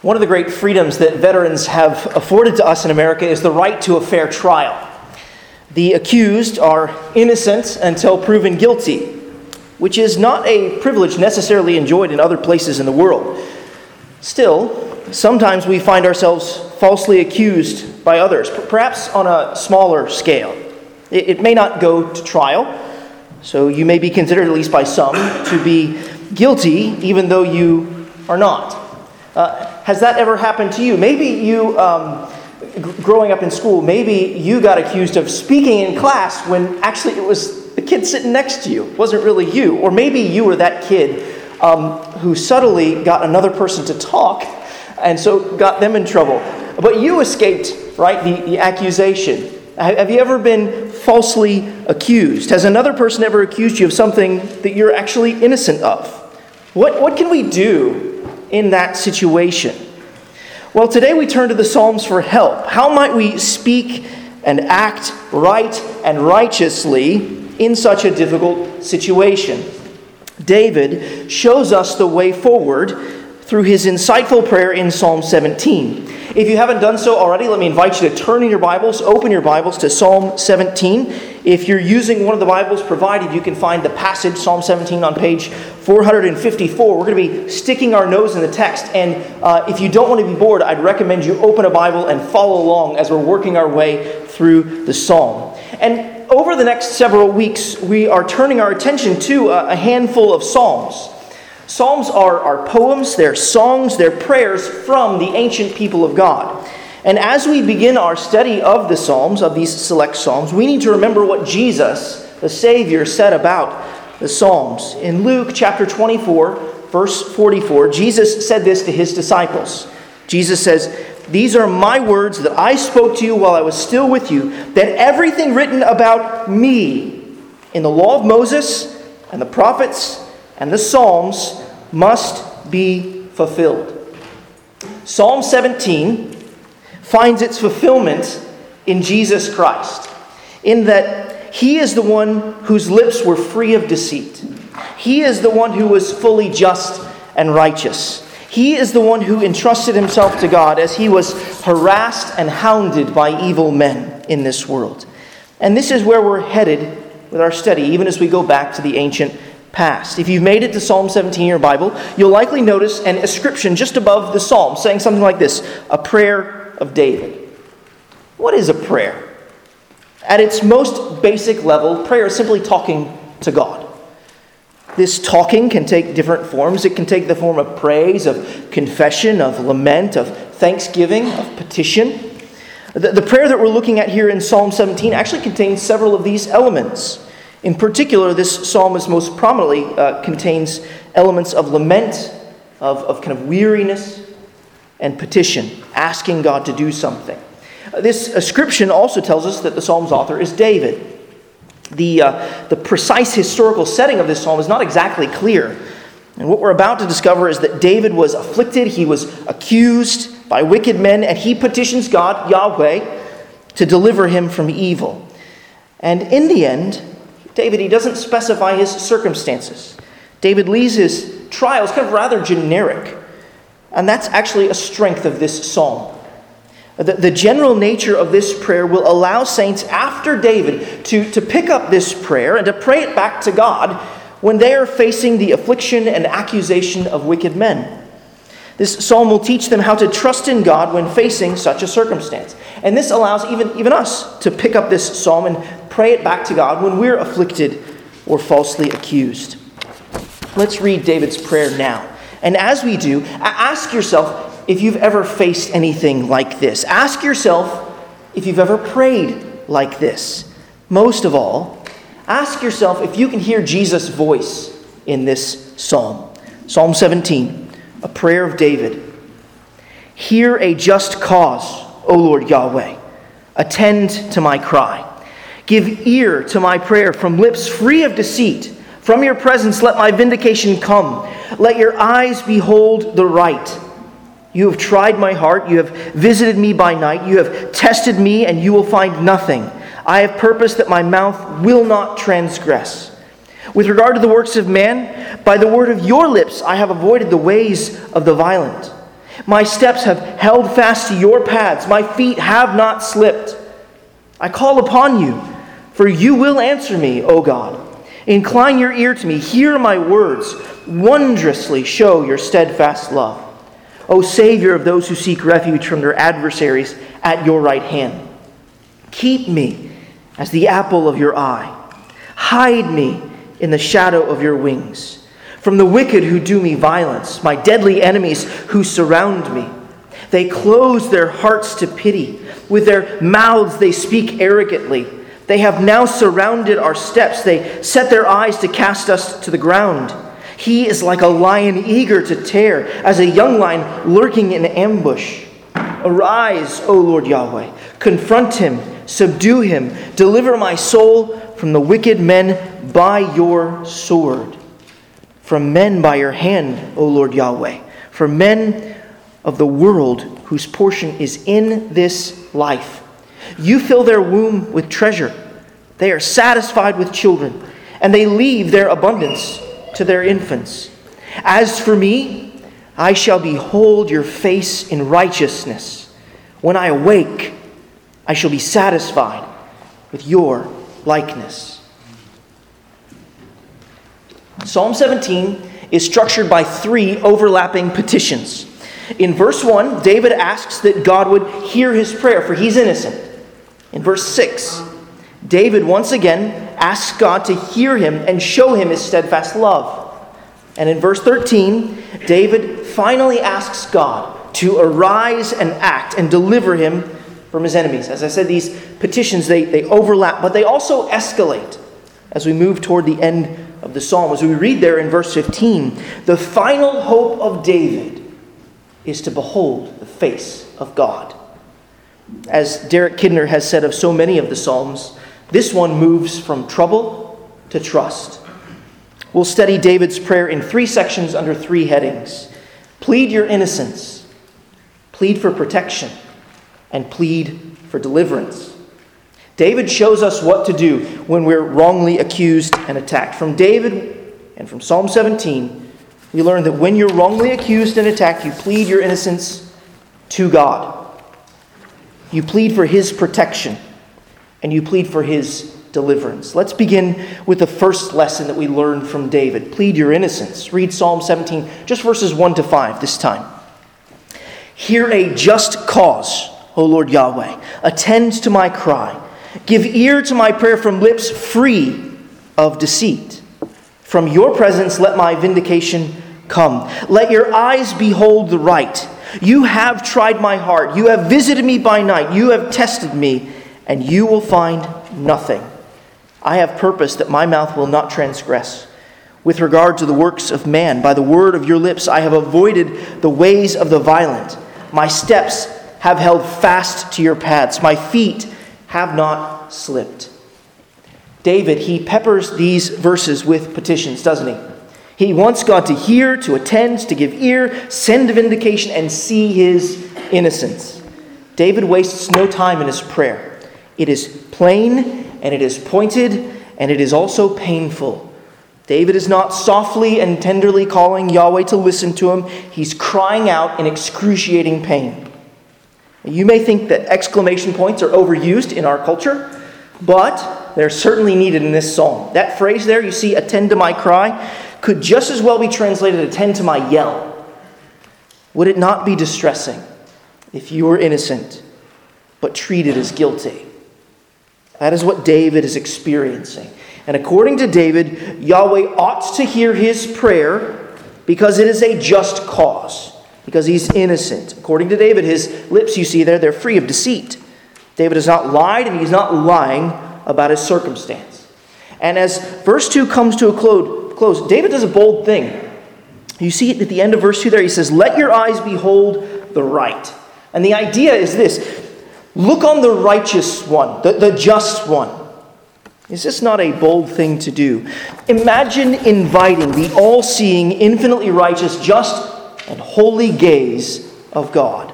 One of the great freedoms that veterans have afforded to us in America is the right to a fair trial. The accused are innocent until proven guilty, which is not a privilege necessarily enjoyed in other places in the world. Still, sometimes we find ourselves falsely accused by others, perhaps on a smaller scale. It, may not go to trial, so you may be considered, at least by some, to be guilty even though you are not. Uh, has that ever happened to you? Maybe you, um, g- growing up in school, maybe you got accused of speaking in class when actually it was the kid sitting next to you. It wasn't really you. Or maybe you were that kid um, who subtly got another person to talk and so got them in trouble. But you escaped, right, the, the accusation. Have you ever been falsely accused? Has another person ever accused you of something that you're actually innocent of? What, what can we do in that situation? Well, today we turn to the Psalms for help. How might we speak and act right and righteously in such a difficult situation? David shows us the way forward through his insightful prayer in Psalm 17. If you haven't done so already, let me invite you to turn in your Bibles, open your Bibles to Psalm 17. If you're using one of the Bibles provided, you can find the passage, Psalm 17, on page 454. We're going to be sticking our nose in the text. And uh, if you don't want to be bored, I'd recommend you open a Bible and follow along as we're working our way through the Psalm. And over the next several weeks, we are turning our attention to a handful of Psalms. Psalms are, are poems, they're songs, they're prayers from the ancient people of God. And as we begin our study of the Psalms, of these select Psalms, we need to remember what Jesus, the Savior, said about the Psalms. In Luke chapter 24, verse 44, Jesus said this to his disciples. Jesus says, These are my words that I spoke to you while I was still with you, that everything written about me in the law of Moses and the prophets and the Psalms must be fulfilled. Psalm 17 finds its fulfillment in Jesus Christ, in that he is the one whose lips were free of deceit. He is the one who was fully just and righteous. He is the one who entrusted himself to God as he was harassed and hounded by evil men in this world. And this is where we're headed with our study, even as we go back to the ancient past. If you've made it to Psalm 17 in your Bible, you'll likely notice an inscription just above the psalm saying something like this A prayer of David. What is a prayer? At its most basic level, prayer is simply talking to God. This talking can take different forms. It can take the form of praise, of confession, of lament, of thanksgiving, of petition. The, the prayer that we're looking at here in Psalm 17 actually contains several of these elements. In particular, this psalm is most prominently uh, contains elements of lament, of, of kind of weariness, and petition, asking God to do something. This ascription also tells us that the psalm's author is David. The, uh, the precise historical setting of this psalm is not exactly clear. And what we're about to discover is that David was afflicted, he was accused by wicked men, and he petitions God, Yahweh, to deliver him from evil. And in the end, David, he doesn't specify his circumstances. David leaves his trials kind of rather generic. And that's actually a strength of this psalm. The, the general nature of this prayer will allow saints after David to, to pick up this prayer and to pray it back to God when they are facing the affliction and accusation of wicked men. This psalm will teach them how to trust in God when facing such a circumstance. And this allows even, even us to pick up this psalm and pray it back to God when we're afflicted or falsely accused. Let's read David's prayer now. And as we do, ask yourself if you've ever faced anything like this. Ask yourself if you've ever prayed like this. Most of all, ask yourself if you can hear Jesus' voice in this psalm. Psalm 17, a prayer of David. Hear a just cause, O Lord Yahweh. Attend to my cry. Give ear to my prayer from lips free of deceit. From your presence, let my vindication come. Let your eyes behold the right. You have tried my heart. You have visited me by night. You have tested me, and you will find nothing. I have purposed that my mouth will not transgress. With regard to the works of man, by the word of your lips I have avoided the ways of the violent. My steps have held fast to your paths. My feet have not slipped. I call upon you, for you will answer me, O God. Incline your ear to me. Hear my words. Wondrously show your steadfast love. O Savior of those who seek refuge from their adversaries at your right hand. Keep me as the apple of your eye. Hide me in the shadow of your wings. From the wicked who do me violence, my deadly enemies who surround me. They close their hearts to pity. With their mouths they speak arrogantly. They have now surrounded our steps. They set their eyes to cast us to the ground. He is like a lion eager to tear, as a young lion lurking in ambush. Arise, O Lord Yahweh. Confront him, subdue him, deliver my soul from the wicked men by your sword. From men by your hand, O Lord Yahweh. from men of the world whose portion is in this life. You fill their womb with treasure. They are satisfied with children, and they leave their abundance to their infants. As for me, I shall behold your face in righteousness. When I awake, I shall be satisfied with your likeness. Psalm 17 is structured by three overlapping petitions. In verse 1, David asks that God would hear his prayer, for he's innocent. In verse 6, David once again asks God to hear him and show him his steadfast love. And in verse 13, David finally asks God to arise and act and deliver him from his enemies. As I said, these petitions they, they overlap, but they also escalate as we move toward the end of the psalm. As we read there in verse 15, the final hope of David is to behold the face of God. As Derek Kidner has said of so many of the Psalms, this one moves from trouble to trust. We'll study David's prayer in three sections under three headings plead your innocence, plead for protection, and plead for deliverance. David shows us what to do when we're wrongly accused and attacked. From David and from Psalm 17, we learn that when you're wrongly accused and attacked, you plead your innocence to God. You plead for His protection, and you plead for His deliverance. Let's begin with the first lesson that we learned from David. Plead your innocence. Read Psalm 17, just verses 1 to 5 this time. Hear a just cause, O Lord Yahweh. Attend to my cry. Give ear to my prayer from lips free of deceit. From your presence, let my vindication come. Let your eyes behold the right. You have tried my heart. You have visited me by night. You have tested me, and you will find nothing. I have purpose that my mouth will not transgress. With regard to the works of man, by the word of your lips, I have avoided the ways of the violent. My steps have held fast to your paths. My feet have not slipped. David, he peppers these verses with petitions, doesn't he? He wants God to hear, to attend, to give ear, send vindication, and see his innocence. David wastes no time in his prayer. It is plain, and it is pointed, and it is also painful. David is not softly and tenderly calling Yahweh to listen to him, he's crying out in excruciating pain. You may think that exclamation points are overused in our culture, but they're certainly needed in this psalm. That phrase there, you see, attend to my cry, could just as well be translated attend to my yell. Would it not be distressing if you were innocent but treated as guilty? That is what David is experiencing. And according to David, Yahweh ought to hear his prayer because it is a just cause, because he's innocent. According to David, his lips, you see there, they're free of deceit. David has not lied and he's not lying about his circumstance. And as verse 2 comes to a close, David does a bold thing. You see at the end of verse 2 there. He says, Let your eyes behold the right. And the idea is this look on the righteous one, the, the just one. Is this not a bold thing to do? Imagine inviting the all seeing, infinitely righteous, just, and holy gaze of God.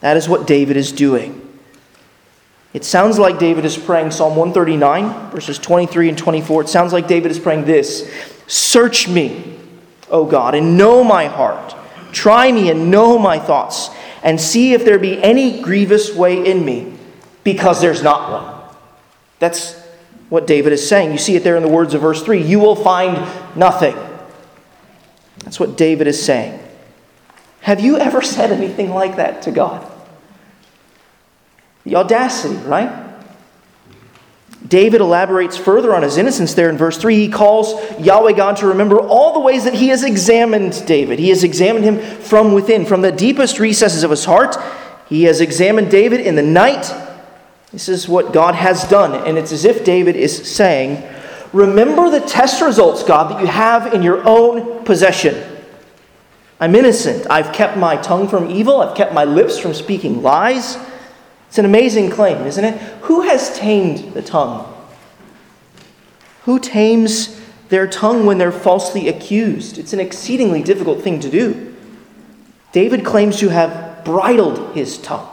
That is what David is doing. It sounds like David is praying Psalm 139, verses 23 and 24. It sounds like David is praying this Search me, O God, and know my heart. Try me and know my thoughts, and see if there be any grievous way in me, because there's not one. That's what David is saying. You see it there in the words of verse 3 You will find nothing. That's what David is saying. Have you ever said anything like that to God? The audacity, right? David elaborates further on his innocence there in verse 3. He calls Yahweh God to remember all the ways that he has examined David. He has examined him from within, from the deepest recesses of his heart. He has examined David in the night. This is what God has done. And it's as if David is saying, Remember the test results, God, that you have in your own possession. I'm innocent. I've kept my tongue from evil, I've kept my lips from speaking lies. It's an amazing claim, isn't it? Who has tamed the tongue? Who tames their tongue when they're falsely accused? It's an exceedingly difficult thing to do. David claims to have bridled his tongue.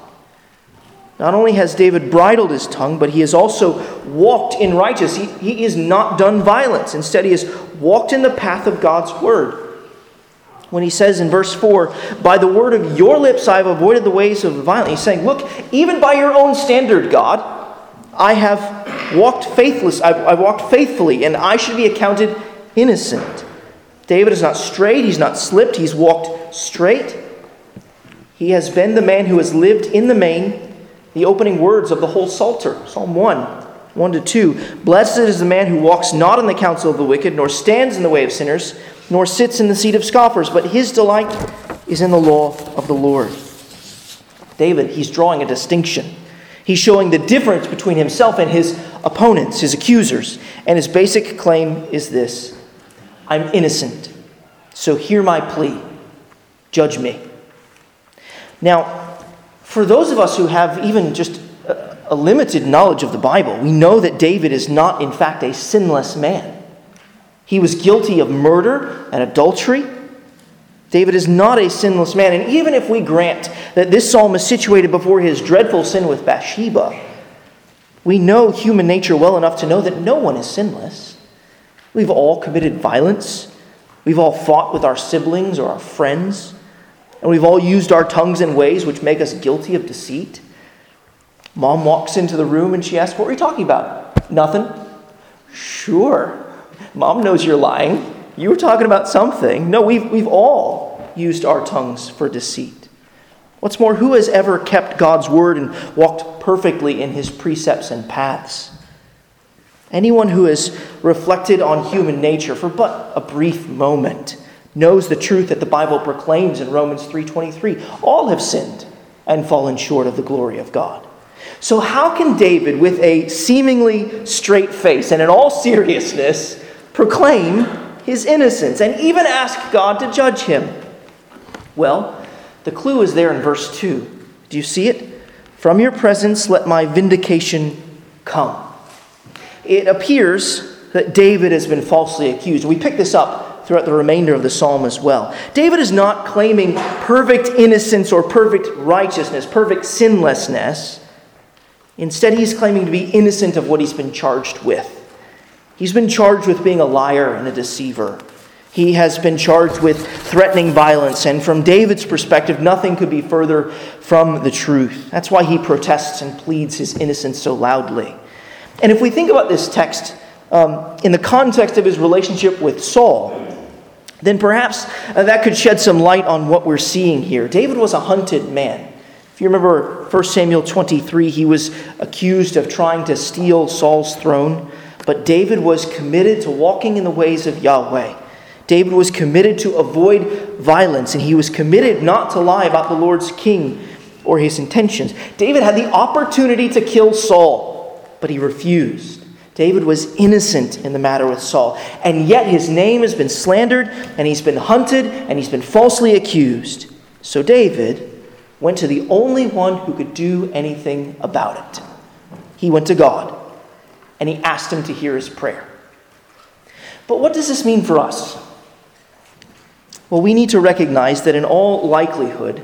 Not only has David bridled his tongue, but he has also walked in righteousness. He, he is not done violence. Instead, he has walked in the path of God's word when he says in verse 4, By the word of your lips I have avoided the ways of the violent. He's saying, Look, even by your own standard, God, I have walked faithless, I've, I've walked faithfully, and I should be accounted innocent. David is not strayed, he's not slipped, he's walked straight. He has been the man who has lived in the main, the opening words of the whole Psalter, Psalm 1. 1 to 2. Blessed is the man who walks not in the counsel of the wicked, nor stands in the way of sinners, nor sits in the seat of scoffers, but his delight is in the law of the Lord. David, he's drawing a distinction. He's showing the difference between himself and his opponents, his accusers. And his basic claim is this I'm innocent, so hear my plea. Judge me. Now, for those of us who have even just a limited knowledge of the Bible, we know that David is not, in fact, a sinless man. He was guilty of murder and adultery. David is not a sinless man. And even if we grant that this psalm is situated before his dreadful sin with Bathsheba, we know human nature well enough to know that no one is sinless. We've all committed violence. We've all fought with our siblings or our friends. And we've all used our tongues in ways which make us guilty of deceit. Mom walks into the room and she asks, What were you talking about? Nothing. Sure. Mom knows you're lying. You were talking about something. No, we've, we've all used our tongues for deceit. What's more, who has ever kept God's word and walked perfectly in his precepts and paths? Anyone who has reflected on human nature for but a brief moment knows the truth that the Bible proclaims in Romans 3:23. All have sinned and fallen short of the glory of God. So how can David with a seemingly straight face and in all seriousness proclaim his innocence and even ask God to judge him? Well, the clue is there in verse 2. Do you see it? From your presence let my vindication come. It appears that David has been falsely accused. We pick this up throughout the remainder of the psalm as well. David is not claiming perfect innocence or perfect righteousness, perfect sinlessness. Instead, he's claiming to be innocent of what he's been charged with. He's been charged with being a liar and a deceiver. He has been charged with threatening violence, and from David's perspective, nothing could be further from the truth. That's why he protests and pleads his innocence so loudly. And if we think about this text um, in the context of his relationship with Saul, then perhaps uh, that could shed some light on what we're seeing here. David was a hunted man. You remember 1 Samuel 23, he was accused of trying to steal Saul's throne. But David was committed to walking in the ways of Yahweh. David was committed to avoid violence, and he was committed not to lie about the Lord's king or his intentions. David had the opportunity to kill Saul, but he refused. David was innocent in the matter with Saul, and yet his name has been slandered, and he's been hunted, and he's been falsely accused. So David went to the only one who could do anything about it. He went to God and he asked him to hear his prayer. But what does this mean for us? Well, we need to recognize that in all likelihood,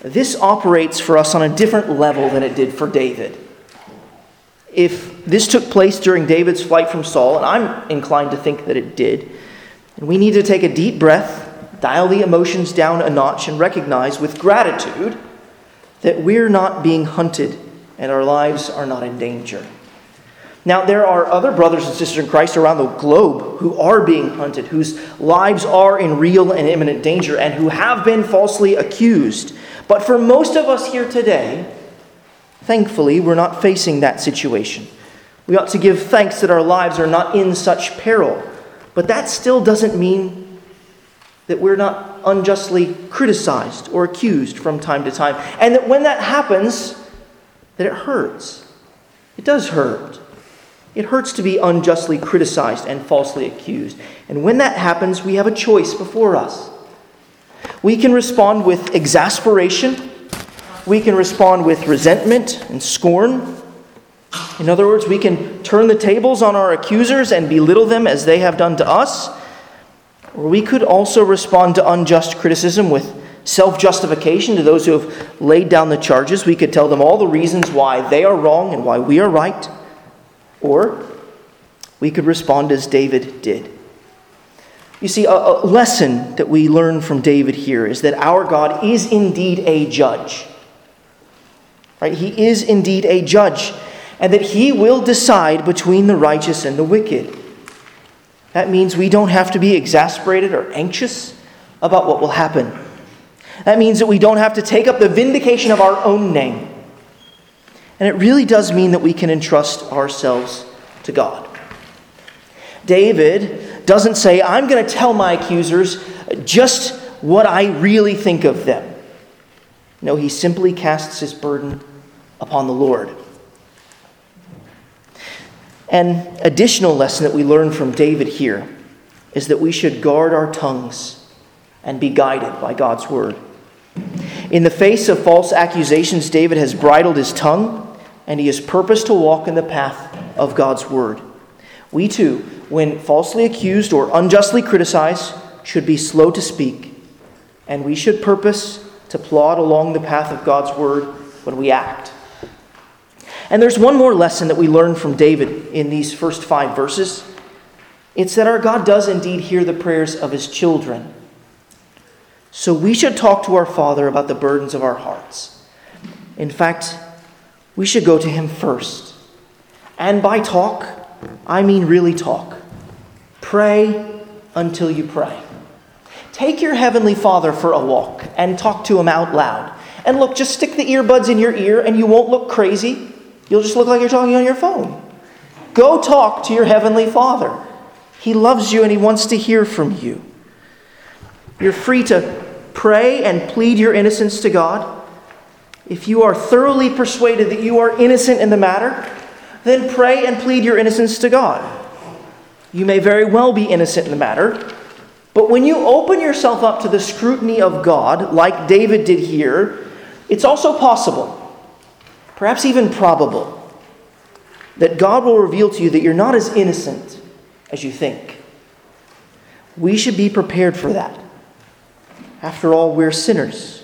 this operates for us on a different level than it did for David. If this took place during David's flight from Saul, and I'm inclined to think that it did, we need to take a deep breath dial the emotions down a notch and recognize with gratitude that we're not being hunted and our lives are not in danger. Now, there are other brothers and sisters in Christ around the globe who are being hunted, whose lives are in real and imminent danger, and who have been falsely accused. But for most of us here today, thankfully, we're not facing that situation. We ought to give thanks that our lives are not in such peril. But that still doesn't mean that we're not unjustly criticized or accused from time to time. And that when that happens, that it hurts. It does hurt. It hurts to be unjustly criticized and falsely accused. And when that happens, we have a choice before us. We can respond with exasperation, we can respond with resentment and scorn. In other words, we can turn the tables on our accusers and belittle them as they have done to us. Or we could also respond to unjust criticism with self justification to those who have laid down the charges. We could tell them all the reasons why they are wrong and why we are right. Or we could respond as David did. You see, a, a, lesson that we learn from David here is that our God is indeed a judge. Right? He is indeed a judge, and that he will decide between the righteous and the wicked. That means we don't have to be exasperated or anxious about what will happen. That means that we don't have to take up the vindication of our own name. And it really does mean that we can entrust ourselves to God. David doesn't say, I'm going to tell my accusers just what I really think of them. No, he simply casts his burden upon the Lord. An additional lesson that we learn from David here is that we should guard our tongues and be guided by God's word. In the face of false accusations, David has bridled his tongue and he has purposed to walk in the path of God's word. We too, when falsely accused or unjustly criticized, should be slow to speak, and we should purpose to plod along the path of God's word when we act. And there's one more lesson that we learn from David in these first five verses. It's that our God does indeed hear the prayers of his children. So we should talk to our Father about the burdens of our hearts. In fact, we should go to Him first. And by talk, I mean really talk. Pray until you pray. Take your Heavenly Father for a walk and talk to Him out loud. And look, just stick the earbuds in your ear and you won't look crazy. You'll just look like you're talking on your phone. Go talk to your Heavenly Father. He loves you and He wants to hear from you. You're free to pray and plead your innocence to God. If you are thoroughly persuaded that you are innocent in the matter, then pray and plead your innocence to God. You may very well be innocent in the matter, but when you open yourself up to the scrutiny of God, like David did here, it's also possible, perhaps even probable, that God will reveal to you that you're not as innocent as you think. We should be prepared for that. After all, we're sinners.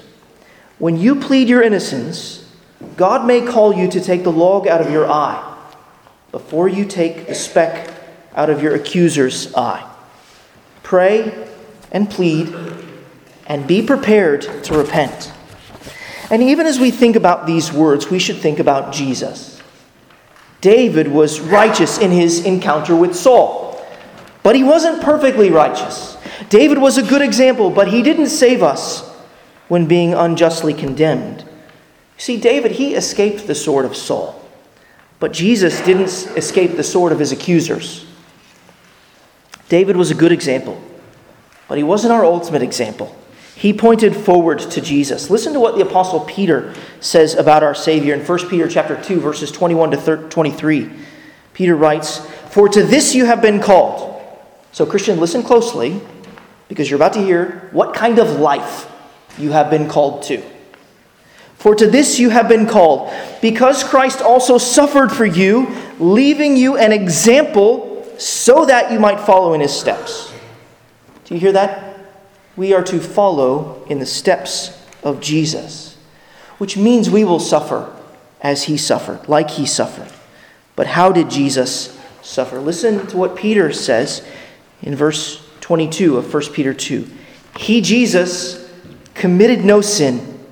When you plead your innocence, God may call you to take the log out of your eye before you take the speck out of your accuser's eye. Pray and plead and be prepared to repent. And even as we think about these words, we should think about Jesus. David was righteous in his encounter with Saul, but he wasn't perfectly righteous. David was a good example, but he didn't save us when being unjustly condemned. See, David, he escaped the sword of Saul, but Jesus didn't escape the sword of his accusers. David was a good example, but he wasn't our ultimate example. He pointed forward to Jesus. Listen to what the apostle Peter says about our savior in 1 Peter chapter 2 verses 21 to 23. Peter writes, "For to this you have been called." So Christian, listen closely because you're about to hear what kind of life you have been called to. For to this you have been called, because Christ also suffered for you, leaving you an example so that you might follow in his steps. Do you hear that? We are to follow in the steps of Jesus, which means we will suffer as he suffered, like he suffered. But how did Jesus suffer? Listen to what Peter says in verse 22 of 1 Peter 2. He, Jesus, committed no sin,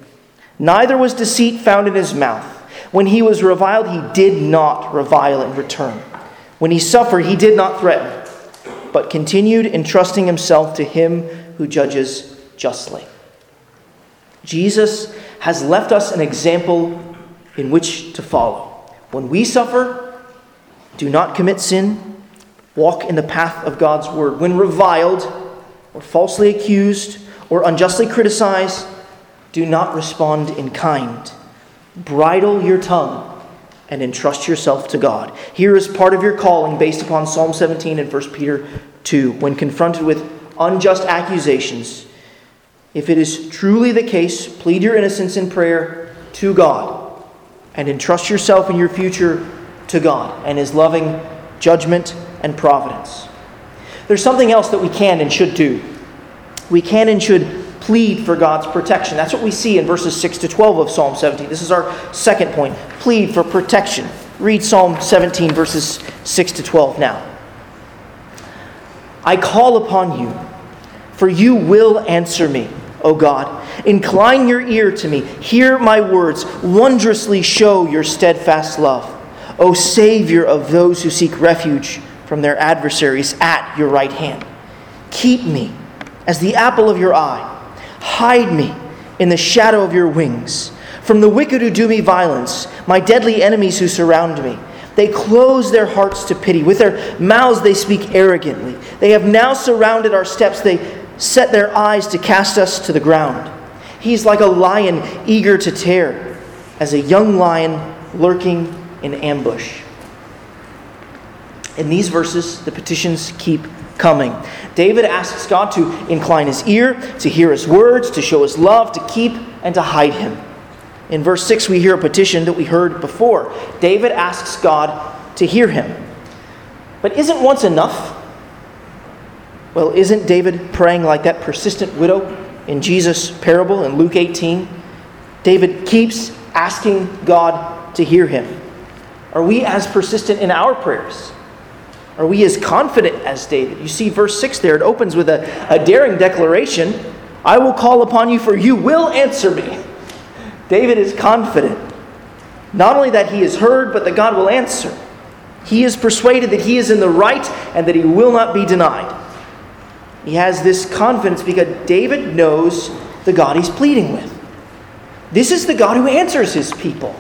neither was deceit found in his mouth. When he was reviled, he did not revile in return. When he suffered, he did not threaten, but continued entrusting himself to him who judges justly. Jesus has left us an example in which to follow. When we suffer, do not commit sin, walk in the path of God's word. When reviled, or falsely accused, or unjustly criticized, do not respond in kind. Bridle your tongue and entrust yourself to God. Here is part of your calling based upon Psalm 17 and 1 Peter 2. When confronted with unjust accusations, if it is truly the case, plead your innocence in prayer to God and entrust yourself and your future to God and His loving judgment and providence. There's something else that we can and should do. We can and should plead for God's protection. That's what we see in verses 6 to 12 of Psalm 17. This is our second point plead for protection. Read Psalm 17, verses 6 to 12 now. I call upon you, for you will answer me. O God. Incline your ear to me. Hear my words. Wondrously show your steadfast love. O Savior of those who seek refuge from their adversaries at your right hand. Keep me as the apple of your eye. Hide me in the shadow of your wings. From the wicked who do me violence, my deadly enemies who surround me. They close their hearts to pity. With their mouths they speak arrogantly. They have now surrounded our steps. They set their eyes to cast us to the ground. He's like a lion eager to tear, as a young lion lurking in ambush. In these verses, the petitions keep coming. David asks God to incline his ear, to hear his words, to show his love, to keep, and to hide him. In verse 6, we hear a petition that we heard before. David asks God to hear him. But isn't once enough? Well, isn't David praying like that persistent widow in Jesus' parable in Luke 18? David keeps asking God to hear him. Are we as persistent in our prayers? Are we as confident as David? You see, verse 6 there, it opens with a, a daring declaration I will call upon you, for you will answer me. David is confident, not only that he is heard, but that God will answer. He is persuaded that he is in the right and that he will not be denied. He has this confidence because David knows the God he's pleading with. This is the God who answers his people.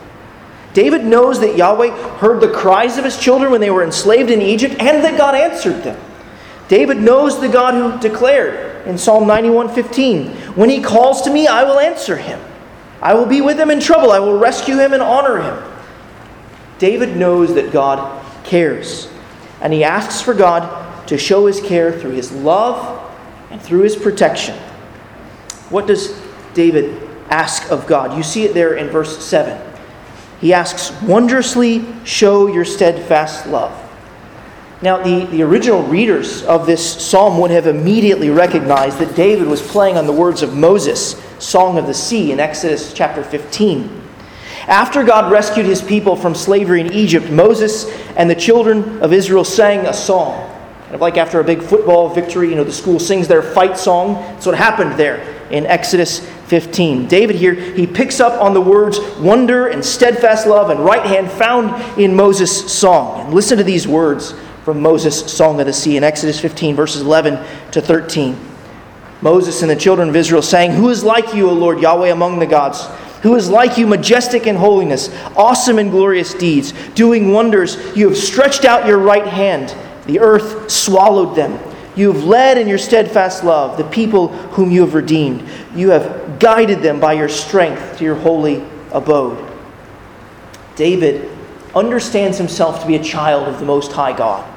David knows that Yahweh heard the cries of his children when they were enslaved in Egypt and that God answered them. David knows the God who declared in Psalm 91:15, "When he calls to me, I will answer him. I will be with him in trouble. I will rescue him and honor him." David knows that God cares, and he asks for God to show his care through his love and through his protection. What does David ask of God? You see it there in verse 7. He asks, Wondrously show your steadfast love. Now, the, the original readers of this psalm would have immediately recognized that David was playing on the words of Moses' Song of the Sea in Exodus chapter 15. After God rescued his people from slavery in Egypt, Moses and the children of Israel sang a song. Kind of like after a big football victory, you know, the school sings their fight song. That's what happened there in Exodus 15. David here, he picks up on the words wonder and steadfast love and right hand found in Moses' song. And listen to these words from Moses' Song of the Sea in Exodus 15, verses 11 to 13. Moses and the children of Israel saying, Who is like you, O Lord Yahweh, among the gods? Who is like you, majestic in holiness, awesome in glorious deeds, doing wonders? You have stretched out your right hand the earth swallowed them. You have led in your steadfast love the people whom you have redeemed. You have guided them by your strength to your holy abode. David understands himself to be a child of the Most High God.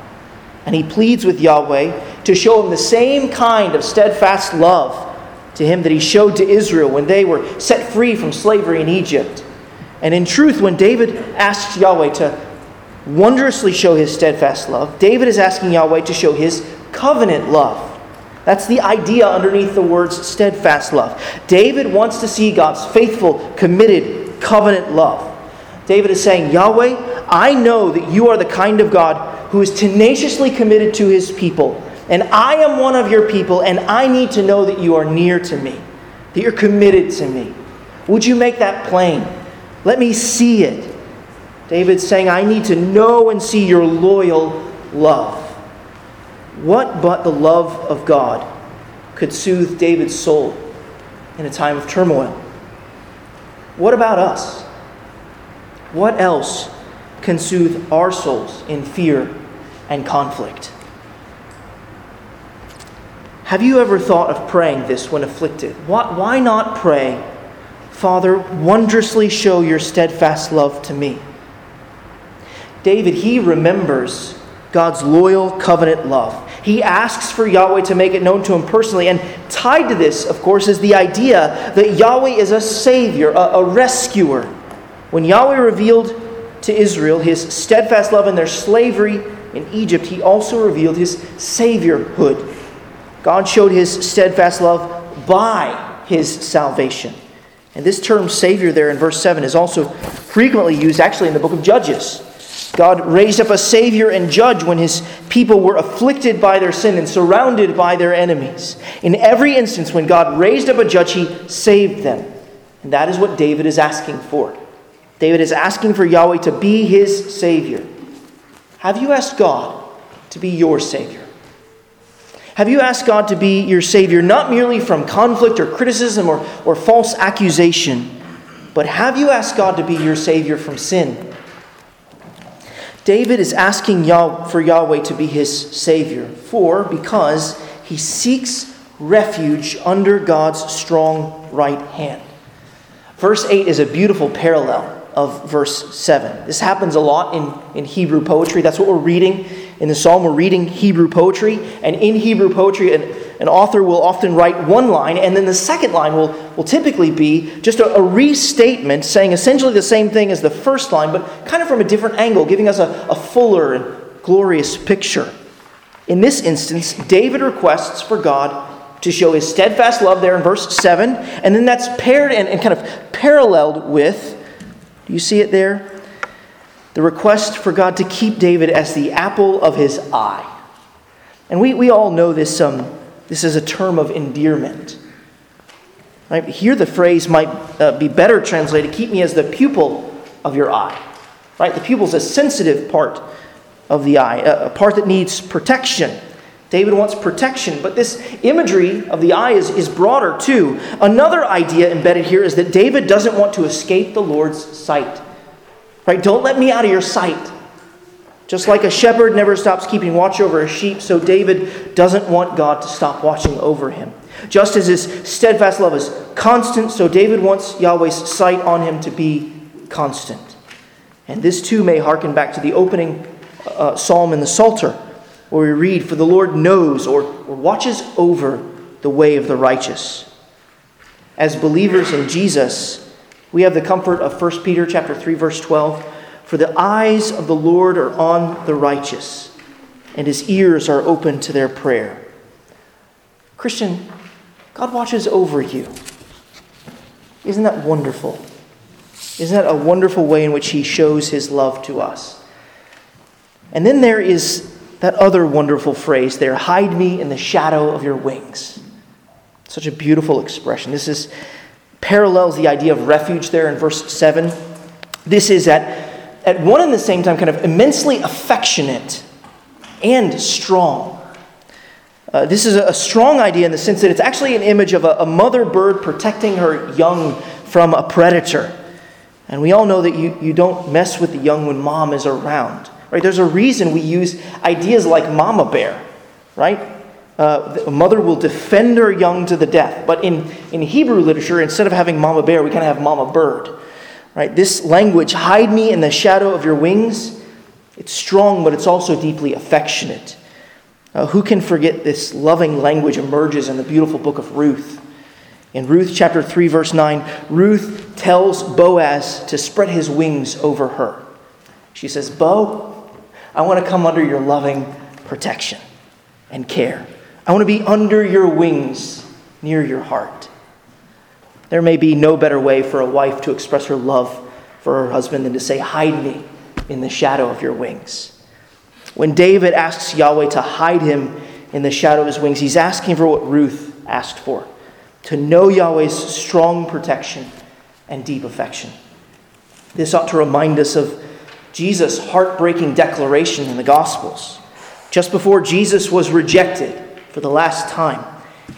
And he pleads with Yahweh to show him the same kind of steadfast love to him that he showed to Israel when they were set free from slavery in Egypt. And in truth, when David asks Yahweh to wondrously show his steadfast love, David is asking Yahweh to show his covenant love. That's the idea underneath the words steadfast love. David wants to see God's faithful, committed, covenant love. David is saying, Yahweh, I know that you are the kind of God who is tenaciously committed to his people, and I am one of your people, and I need to know that you are near to me, that you're committed to me. Would you make that plain? Let me see it. David's saying, I need to know and see your loyal love. What but the love of God could soothe David's soul in a time of turmoil? What about us? What else can soothe our souls in fear and conflict? Have you ever thought of praying this when afflicted? Why not pray, Father, wondrously show your steadfast love to me? David, he remembers God's loyal covenant love. He asks for Yahweh to make it known to him personally. And tied to this, of course, is the idea that Yahweh is a savior, a, a rescuer. When Yahweh revealed to Israel his steadfast love in their slavery in Egypt, he also revealed his saviorhood. God showed his steadfast love by his salvation. And this term Savior there in verse 7 is also frequently used actually in the book of Judges. God raised up a Savior and judge when his people were afflicted by their sin and surrounded by their enemies. In every instance, when God raised up a judge, he saved them. And that is what David is asking for. David is asking for Yahweh to be his Savior. Have you asked God to be your Savior? Have you asked God to be your Savior not merely from conflict or criticism or, or false accusation, but have you asked God to be your Savior from sin? David is asking Yah- for Yahweh to be his Savior, for because he seeks refuge under God's strong right hand. Verse 8 is a beautiful parallel of verse 7. This happens a lot in, in Hebrew poetry. That's what we're reading in the psalm. We're reading Hebrew poetry. And in Hebrew poetry, an, an author will often write one line, and then the second line will, will typically be just a, a restatement saying essentially the same thing as the first line, but kind of from a different angle, giving us a, a fuller and glorious picture. In this instance, David requests for God to show his steadfast love there in verse 7, and then that's paired and, and kind of paralleled with do you see it there? The request for God to keep David as the apple of his eye. And we, we all know this, um, this is a term of endearment. Right? Here, the phrase might uh, be better translated keep me as the pupil of your eye. Right? The pupil is a sensitive part of the eye, a, a part that needs protection. David wants protection, but this imagery of the eye is, is broader too. Another idea embedded here is that David doesn't want to escape the Lord's sight. Right? Don't let me out of your sight. Just like a shepherd never stops keeping watch over a sheep, so David doesn't want God to stop watching over him. Just as his steadfast love is constant, so David wants Yahweh's sight on him to be constant. And this too may hearken back to the opening uh, psalm in the Psalter where we read, For the Lord knows or, or watches over the way of the righteous. As believers in Jesus, we have the comfort of 1 Peter chapter 3, verse 12. For the eyes of the Lord are on the righteous, and his ears are open to their prayer. Christian, God watches over you. Isn't that wonderful? Isn't that a wonderful way in which he shows his love to us? And then there is that other wonderful phrase there hide me in the shadow of your wings. Such a beautiful expression. This is parallels the idea of refuge there in verse 7. This is at, at one and the same time kind of immensely affectionate and strong. Uh, this is a strong idea in the sense that it's actually an image of a, a mother bird protecting her young from a predator. And we all know that you, you don't mess with the young when mom is around. Right? There's a reason we use ideas like mama bear, right? Uh, a mother will defend her young to the death. But in, in Hebrew literature, instead of having mama bear, we kind of have mama bird. Right? This language, hide me in the shadow of your wings, it's strong, but it's also deeply affectionate. Uh, who can forget this loving language emerges in the beautiful book of Ruth? In Ruth chapter 3, verse 9, Ruth tells Boaz to spread his wings over her. She says, Bo, I want to come under your loving protection and care. I want to be under your wings, near your heart. There may be no better way for a wife to express her love for her husband than to say, Hide me in the shadow of your wings. When David asks Yahweh to hide him in the shadow of his wings. He's asking for what Ruth asked for to know Yahweh's strong protection and deep affection. This ought to remind us of Jesus' heartbreaking declaration in the Gospels. Just before Jesus was rejected for the last time,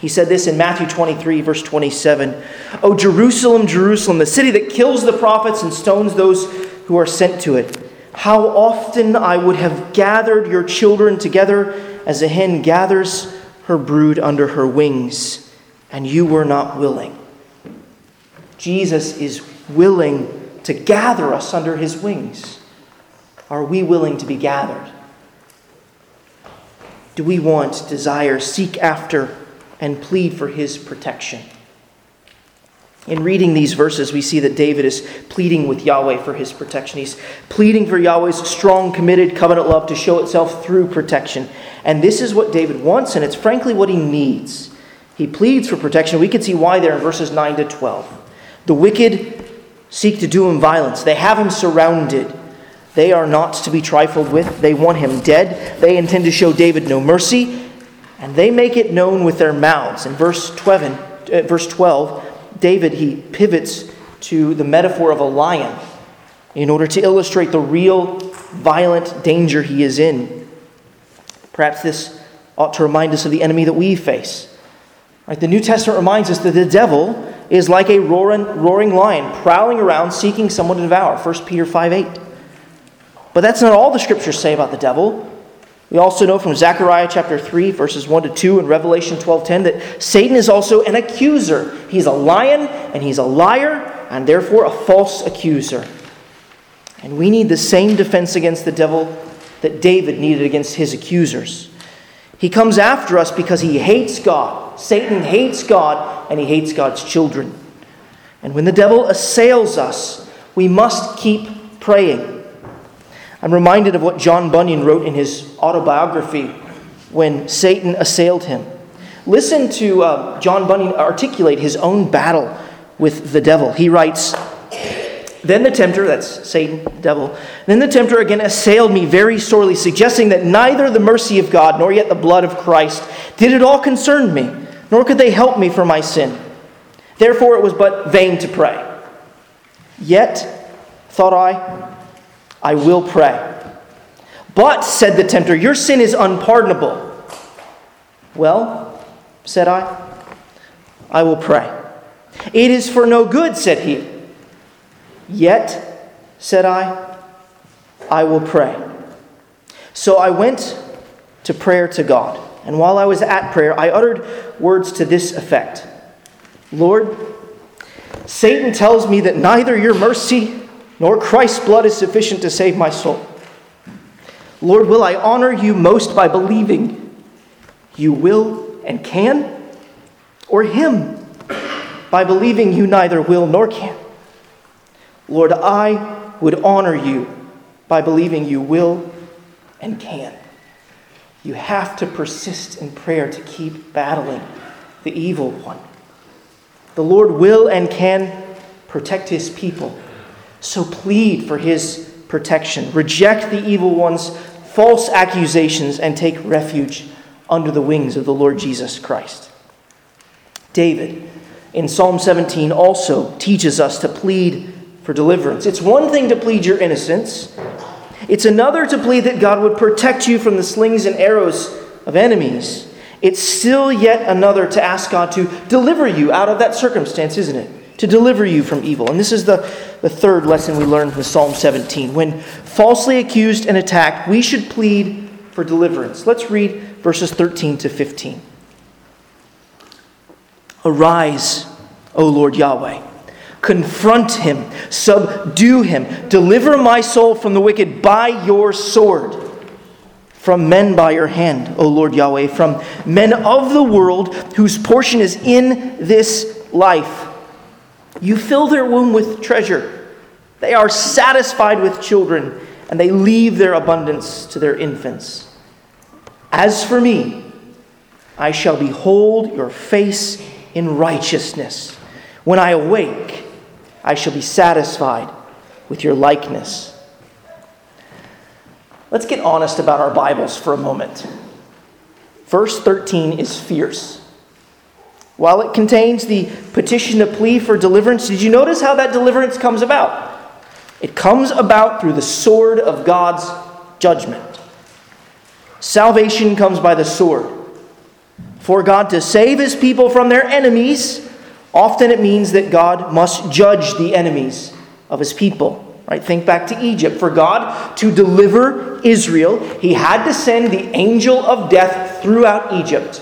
he said this in Matthew 23, verse 27 O Jerusalem, Jerusalem, the city that kills the prophets and stones those who are sent to it. How often I would have gathered your children together as a hen gathers her brood under her wings, and you were not willing. Jesus is willing to gather us under his wings. Are we willing to be gathered? Do we want, desire, seek after, and plead for his protection? In reading these verses, we see that David is pleading with Yahweh for his protection. He's pleading for Yahweh's strong, committed covenant love to show itself through protection. And this is what David wants, and it's frankly what he needs. He pleads for protection. We can see why there in verses 9 to 12. The wicked seek to do him violence, they have him surrounded. They are not to be trifled with. They want him dead. They intend to show David no mercy, and they make it known with their mouths. In verse 12, uh, verse 12 David, he pivots to the metaphor of a lion in order to illustrate the real violent danger he is in. Perhaps this ought to remind us of the enemy that we face. Right? The New Testament reminds us that the devil is like a roaring, roaring lion, prowling around seeking someone to devour. 1 Peter 5 8. But that's not all the scriptures say about the devil. We also know from Zechariah chapter 3, verses 1 to 2, and Revelation 12:10 that Satan is also an accuser. He's a lion and he's a liar, and therefore a false accuser. And we need the same defense against the devil that David needed against his accusers. He comes after us because he hates God. Satan hates God and he hates God's children. And when the devil assails us, we must keep praying. I'm reminded of what John Bunyan wrote in his autobiography when Satan assailed him. Listen to uh, John Bunyan articulate his own battle with the devil. He writes, Then the tempter, that's Satan, devil, then the tempter again assailed me very sorely, suggesting that neither the mercy of God nor yet the blood of Christ did at all concern me, nor could they help me for my sin. Therefore it was but vain to pray. Yet, thought I, I will pray. But, said the tempter, your sin is unpardonable. Well, said I, I will pray. It is for no good, said he. Yet, said I, I will pray. So I went to prayer to God. And while I was at prayer, I uttered words to this effect Lord, Satan tells me that neither your mercy nor Christ's blood is sufficient to save my soul. Lord, will I honor you most by believing you will and can, or him by believing you neither will nor can? Lord, I would honor you by believing you will and can. You have to persist in prayer to keep battling the evil one. The Lord will and can protect his people so plead for his protection. Reject the evil one's false accusations and take refuge under the wings of the Lord Jesus Christ. David in Psalm 17 also teaches us to plead for deliverance. It's one thing to plead your innocence, it's another to plead that God would protect you from the slings and arrows of enemies. It's still yet another to ask God to deliver you out of that circumstance, isn't it? To deliver you from evil. And this is the, the third lesson we learned from Psalm 17. When falsely accused and attacked, we should plead for deliverance. Let's read verses 13 to 15. Arise, O Lord Yahweh. Confront him, subdue him, deliver my soul from the wicked by your sword, from men by your hand, O Lord Yahweh, from men of the world whose portion is in this life you fill their womb with treasure. They are satisfied with children, and they leave their abundance to their infants. As for me, I shall behold your face in righteousness. When I awake, I shall be satisfied with your likeness. Let's get honest about our Bibles for a moment. verse 13 is fierce. While it contains the petition to plea for deliverance, did you notice how that deliverance comes about? It comes about through the sword of God's judgment. Salvation comes by the sword. For God to save his people from their enemies, often it means that God must judge the enemies of his people. Right? Think back to Egypt. For God to deliver Israel, he had to send the angel of death throughout Egypt.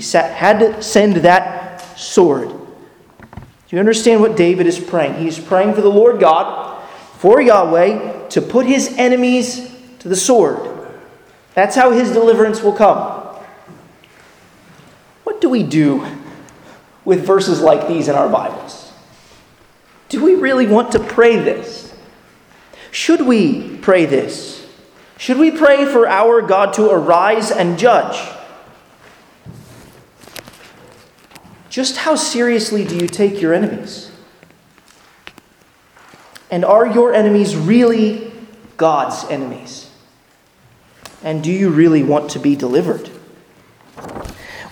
He had to send that sword. Do you understand what David is praying? He's praying for the Lord God, for Yahweh, to put his enemies to the sword. That's how his deliverance will come. What do we do with verses like these in our Bibles? Do we really want to pray this? Should we pray this? Should we pray for our God to arise and judge? Just how seriously do you take your enemies? And are your enemies really God's enemies? And do you really want to be delivered?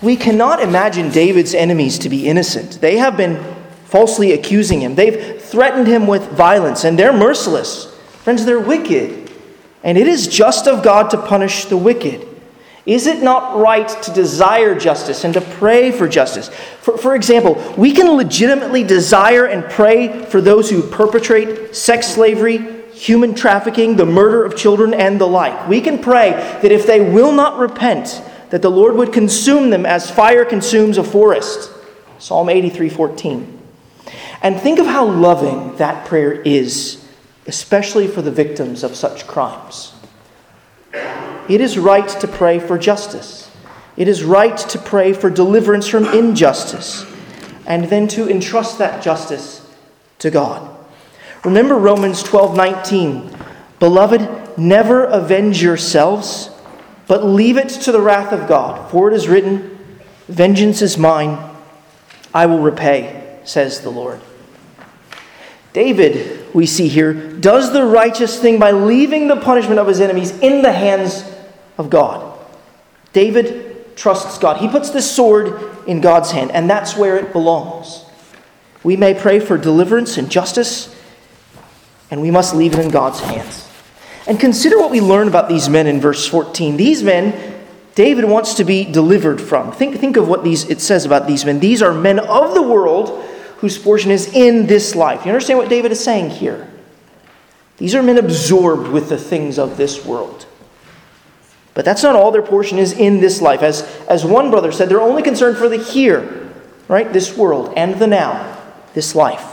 We cannot imagine David's enemies to be innocent. They have been falsely accusing him, they've threatened him with violence, and they're merciless. Friends, they're wicked. And it is just of God to punish the wicked. Is it not right to desire justice and to pray for justice? For, for example, we can legitimately desire and pray for those who perpetrate sex slavery, human trafficking, the murder of children, and the like. We can pray that if they will not repent, that the Lord would consume them as fire consumes a forest. Psalm 83 14. And think of how loving that prayer is, especially for the victims of such crimes. It is right to pray for justice. It is right to pray for deliverance from injustice, and then to entrust that justice to God. Remember Romans 12 19. Beloved, never avenge yourselves, but leave it to the wrath of God. For it is written, Vengeance is mine, I will repay, says the Lord. David, we see here, does the righteous thing by leaving the punishment of his enemies in the hands of God. David trusts God. He puts the sword in God's hand, and that's where it belongs. We may pray for deliverance and justice and we must leave it in God's hands. And consider what we learn about these men in verse 14. These men, David wants to be delivered from. Think, think of what these, it says about these men. These are men of the world whose portion is in this life. You understand what David is saying here? These are men absorbed with the things of this world. But that's not all their portion is in this life. As, as one brother said, they're only concerned for the here, right? This world and the now, this life.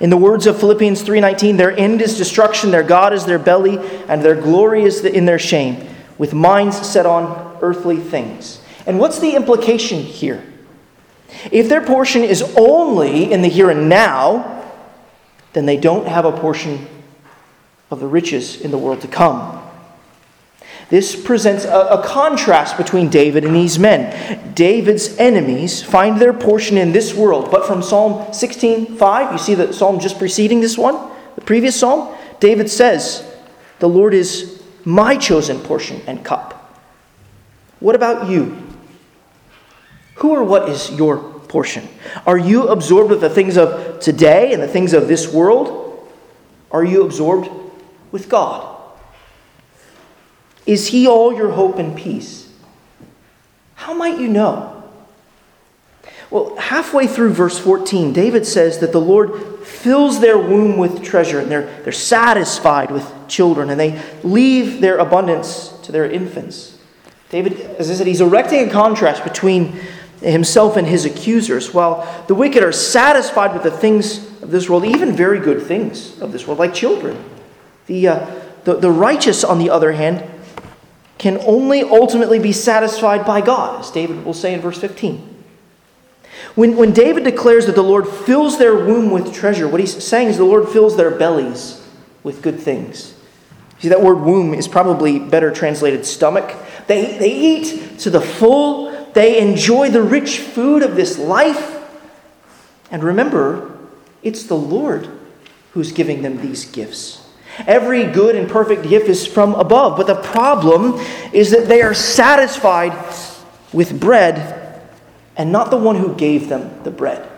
In the words of Philippians 3:19, their end is destruction, their god is their belly, and their glory is in their shame, with minds set on earthly things. And what's the implication here? If their portion is only in the here and now, then they don't have a portion of the riches in the world to come. This presents a, a, contrast between David and these men. David's enemies find their portion in this world, but from Psalm 16:5, you see the psalm just preceding this one, the previous psalm, David says, "The Lord is my chosen portion and cup." What about you? Who or what is your portion? Are you absorbed with the things of today and the things of this world? Are you absorbed with God? Is he all your hope and peace? How might you know? Well, halfway through verse 14, David says that the Lord fills their womb with treasure and they're, they're satisfied with children and they leave their abundance to their infants. David, as I said, he's erecting a contrast between himself and his accusers. While the wicked are satisfied with the things of this world, even very good things of this world, like children. The, uh, the, the righteous, on the other hand, can only ultimately be satisfied by God, as David will say in verse 15. When, when David declares that the Lord fills their womb with treasure, what he's saying is the Lord fills their bellies with good things. See, that word womb is probably better translated stomach. They, they eat to the full, they enjoy the rich food of this life. And remember, it's the Lord who's giving them these gifts. Every good and perfect gift is from above. But the problem is that they are satisfied with bread and not the one who gave them the bread.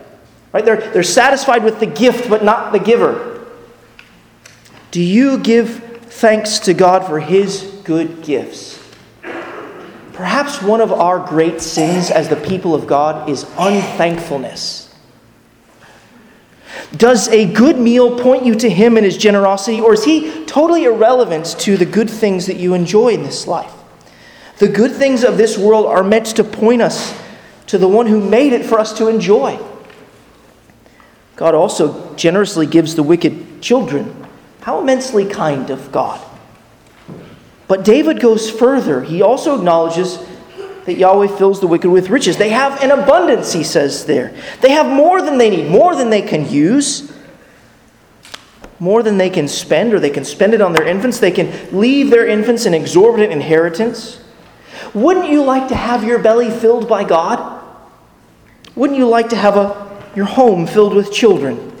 Right? They're, they're satisfied with the gift, but not the giver. Do you give thanks to God for his good gifts? Perhaps one of our great sins as the people of God is unthankfulness. Does a good meal point you to him and his generosity, or is he totally irrelevant to the good things that you enjoy in this life? The good things of this world are meant to point us to the one who made it for us to enjoy. God also generously gives the wicked children. How immensely kind of God. But David goes further. He also acknowledges that Yahweh fills the wicked with riches. They have an abundance, he says there. They have more than they need, more than they can use, more than they can spend, or they can spend it on their infants. They can leave their infants an exorbitant inheritance. Wouldn't you like to have your belly filled by God? Wouldn't you like to have a your home filled with children?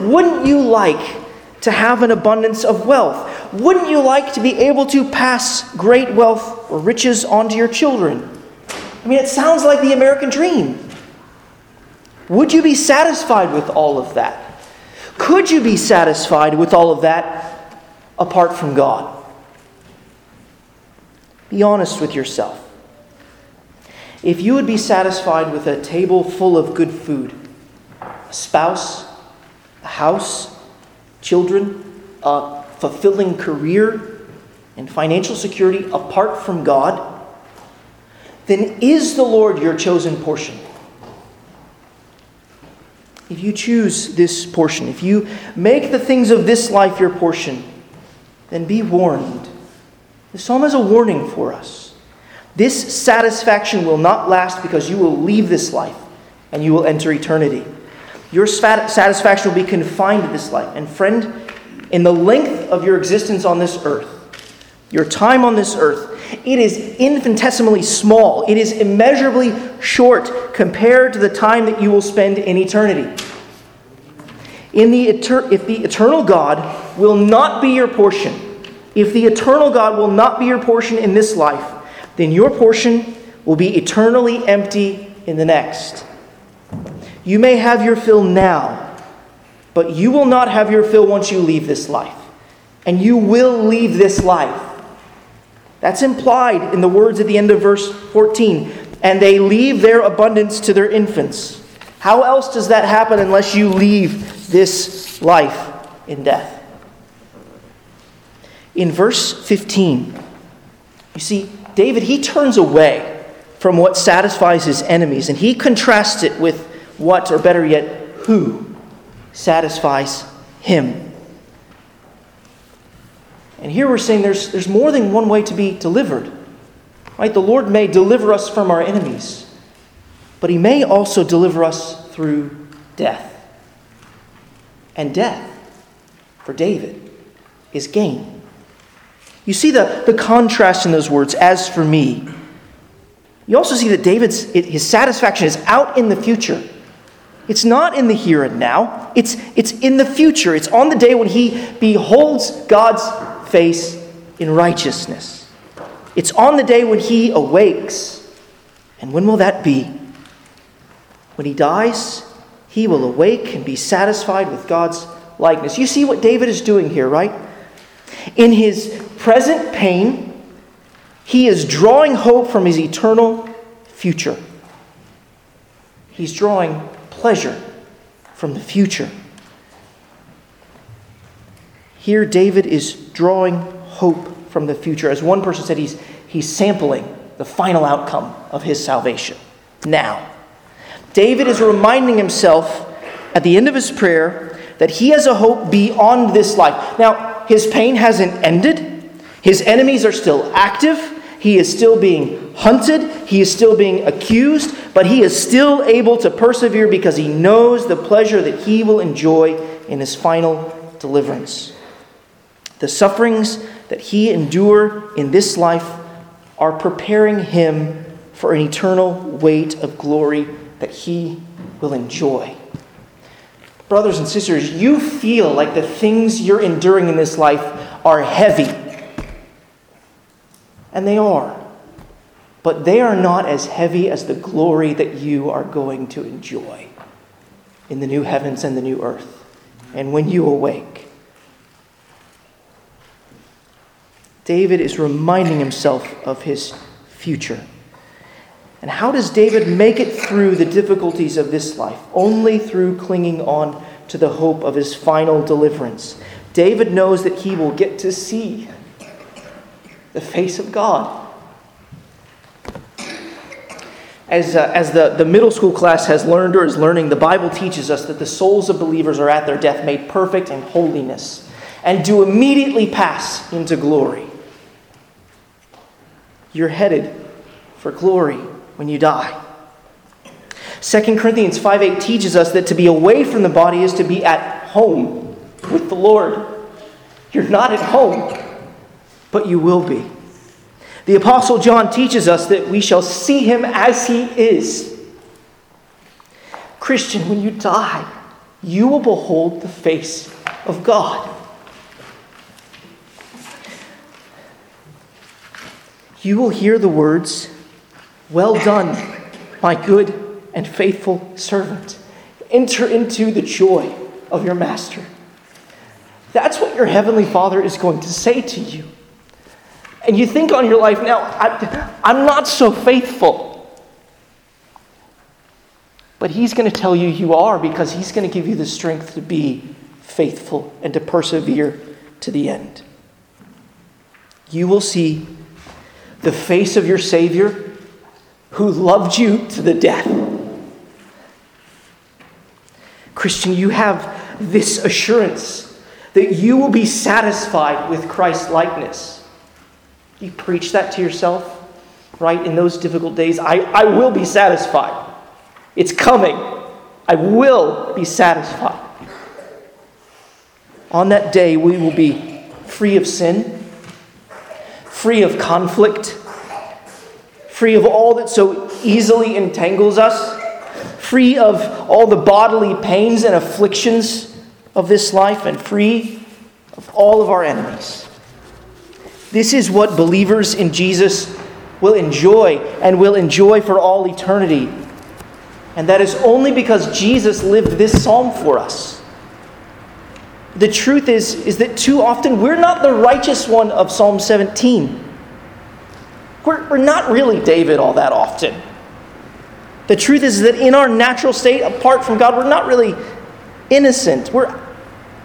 Wouldn't you like to have an abundance of wealth? Wouldn't you like to be able to pass great wealth or riches on to your children? I mean, it sounds like the American dream. Would you be satisfied with all of that? Could you be satisfied with all of that apart from God? Be honest with yourself. If you would be satisfied with a table full of good food, a spouse, a house, children, a fulfilling career, and financial security apart from God, then is the Lord your chosen portion? If you choose this portion, if you make the things of this life your portion, then be warned. The psalm is a warning for us. This satisfaction will not last because you will leave this life and you will enter eternity. Your satisfaction will be confined to this life. And, friend, in the length of your existence on this earth, your time on this earth, it is infinitesimally small. It is immeasurably short compared to the time that you will spend in eternity. In the if the eternal God will not be your portion, if the eternal God will not be your portion in this life, then your portion will be eternally empty in the next. You may have your fill now, but you will not have your fill once you leave this life. And you will leave this life. That's implied in the words at the end of verse 14. And they leave their abundance to their infants. How else does that happen unless you leave this life in death? In verse 15, you see, David, he turns away from what satisfies his enemies and he contrasts it with what, or better yet, who satisfies him. And here we're saying there's, there's more than one way to be delivered. Right? The Lord may deliver us from our enemies, but he may also deliver us through death. And death, for David, is gain. You see the, the contrast in those words, as for me. You also see that David's his satisfaction is out in the future. It's not in the here and now, it's, it's in the future. It's on the day when he beholds God's face in righteousness. It's on the day when he awakes. And when will that be? When he dies, he will awake and be satisfied with God's likeness. You see what David is doing here, right? In his present pain, he is drawing hope from his eternal future. He's drawing pleasure from the future. Here, David is drawing hope from the future. As one person said, he's, he's sampling the final outcome of his salvation now. David is reminding himself at the end of his prayer that he has a hope beyond this life. Now, his pain hasn't ended, his enemies are still active. He is still being hunted. He is still being accused, but he is still able to persevere because he knows the pleasure that he will enjoy in his final deliverance. The sufferings that he endured in this life are preparing him for an eternal weight of glory that he will enjoy. Brothers and sisters, you feel like the things you're enduring in this life are heavy and they are. but they are not as heavy as the glory that you are going to enjoy in the new heavens and the new earth, and when you awake. David is reminding himself of his future. And how does David make it through the difficulties of this life? Only through clinging on to the hope of his final deliverance. David knows that he will get to see the face of God. As, uh, as the, the middle school class has learned or is learning, the Bible teaches us that the souls of believers are at their death made perfect in holiness and do immediately pass into glory. You're headed for glory when you die. 2 Corinthians 5 8 teaches us that to be away from the body is to be at home with the Lord. You're not at home, but you will be. The Apostle John teaches us that we shall see him as he is. Christian, when you die, you will behold the face of God. you will hear the words, Well done, my good and faithful servant. Enter into the joy of your master. That's what your heavenly Father is going to say to you. And you think on your life now, I'm not so faithful. But He's going to tell you you are because He's going to give you the strength to be faithful and to persevere to the end. You will see the face of your Savior who loved you to the death. Christian, you have this assurance that you will be satisfied with Christ's likeness. You preach that to yourself, right? In those difficult days, I, I will be satisfied. It's coming. I will be satisfied. On that day, we will be free of sin free of conflict, free of all that so easily entangles us, free of all the bodily pains and afflictions of this life, and free of all of our enemies. This is what believers in Jesus will enjoy and will enjoy for all eternity. And that is only because Jesus lived this psalm for us the truth is, is that too often we're not the righteous one of Psalm 17. We're, we're not really David all that often. The truth is that in our natural state, apart from God, we're not really innocent. We're,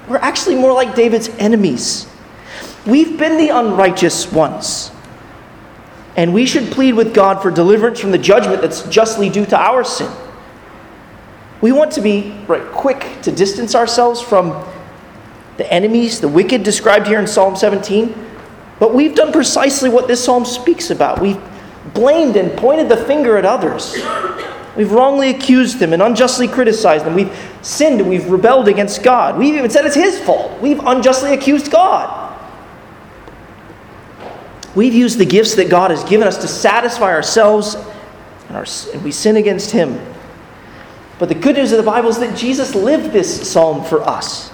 we're actually more like David's enemies. We've been the unrighteous ones. And we should plead with God for deliverance from the judgment that's justly due to our sin. We want to be right, quick to distance ourselves from the enemies, the wicked described here in Psalm 17. But we've done precisely what this psalm speaks about. We've blamed and pointed the finger at others. We've wrongly accused them and unjustly criticized them. We've sinned and we've rebelled against God. We've even said it's His fault. We've unjustly accused God. We've used the gifts that God has given us to satisfy ourselves and, our, and we sin against Him. But the good news of the Bible is that Jesus lived this psalm for us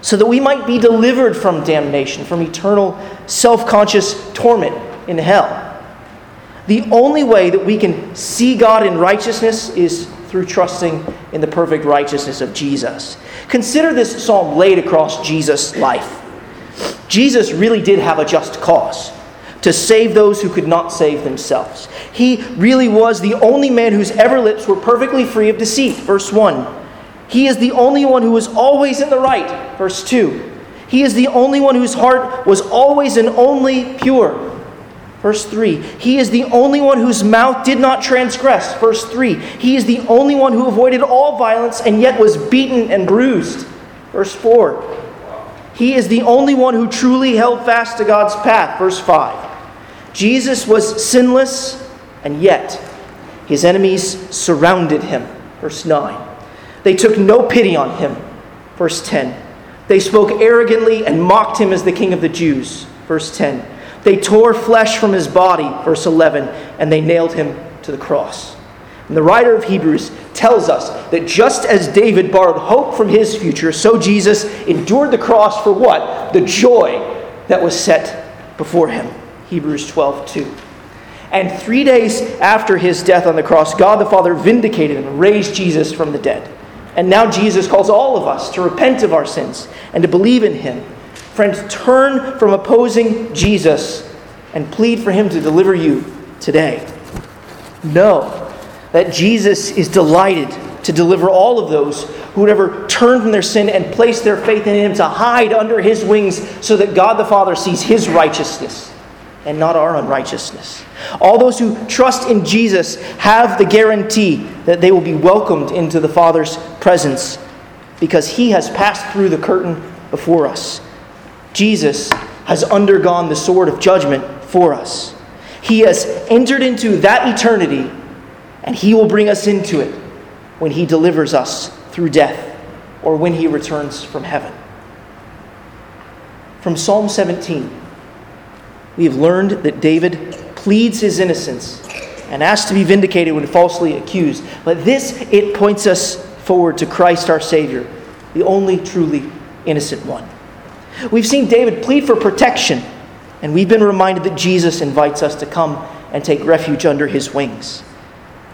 so that we might be delivered from damnation, from eternal self conscious torment in hell. The only way that we can see God in righteousness is through trusting in the perfect righteousness of Jesus. Consider this psalm laid across Jesus' life. Jesus really did have a just cause to save those who could not save themselves. He really was the only man whose ever lips were perfectly free of deceit. Verse 1. He is the only one who was always in the right. Verse 2. He is the only one whose heart was always and only pure. Verse 3. He is the only one whose mouth did not transgress. Verse 3. He is the only one who avoided all violence and yet was beaten and bruised. Verse 4. He is the only one who truly held fast to God's path. Verse 5. Jesus was sinless and yet his enemies surrounded him. Verse 9. They took no pity on him. Verse 10. They spoke arrogantly and mocked him as the king of the Jews. Verse 10. They tore flesh from his body. Verse 11. And they nailed him to the cross. And the writer of Hebrews tells us that just as David borrowed hope from his future, so Jesus endured the cross for what? The joy that was set before him. Hebrews 12, 2. And three days after his death on the cross, God the Father vindicated and raised Jesus from the dead. And now Jesus calls all of us to repent of our sins and to believe in him. Friends, turn from opposing Jesus and plead for him to deliver you today. Know that Jesus is delighted to deliver all of those who would ever turn from their sin and place their faith in him to hide under his wings so that God the Father sees his righteousness and not our unrighteousness. All those who trust in Jesus have the guarantee that they will be welcomed into the Father's presence because he has passed through the curtain before us. Jesus has undergone the sword of judgment for us. He has entered into that eternity, and he will bring us into it when he delivers us through death or when he returns from heaven. From Psalm 17, we have learned that David pleads his innocence and asks to be vindicated when falsely accused. But this, it points us forward to Christ our Savior, the only truly innocent one. We've seen David plead for protection, and we've been reminded that Jesus invites us to come and take refuge under his wings.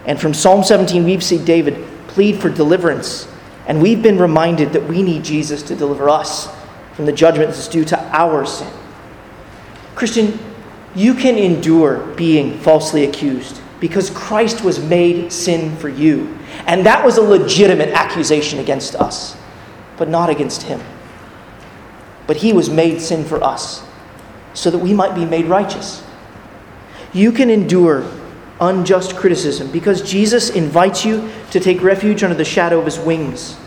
And from Psalm 17, we've seen David plead for deliverance, and we've been reminded that we need Jesus to deliver us from the judgment that's due to our sin. Christian, you can endure being falsely accused because Christ was made sin for you. And that was a legitimate accusation against us, but not against him. But he was made sin for us so that we might be made righteous. You can endure unjust criticism because Jesus invites you to take refuge under the shadow of his wings.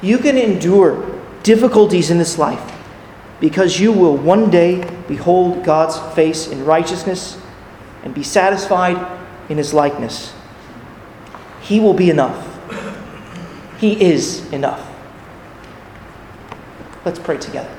You can endure difficulties in this life because you will one day behold God's face in righteousness and be satisfied in his likeness. He will be enough. He is enough. Let's pray together.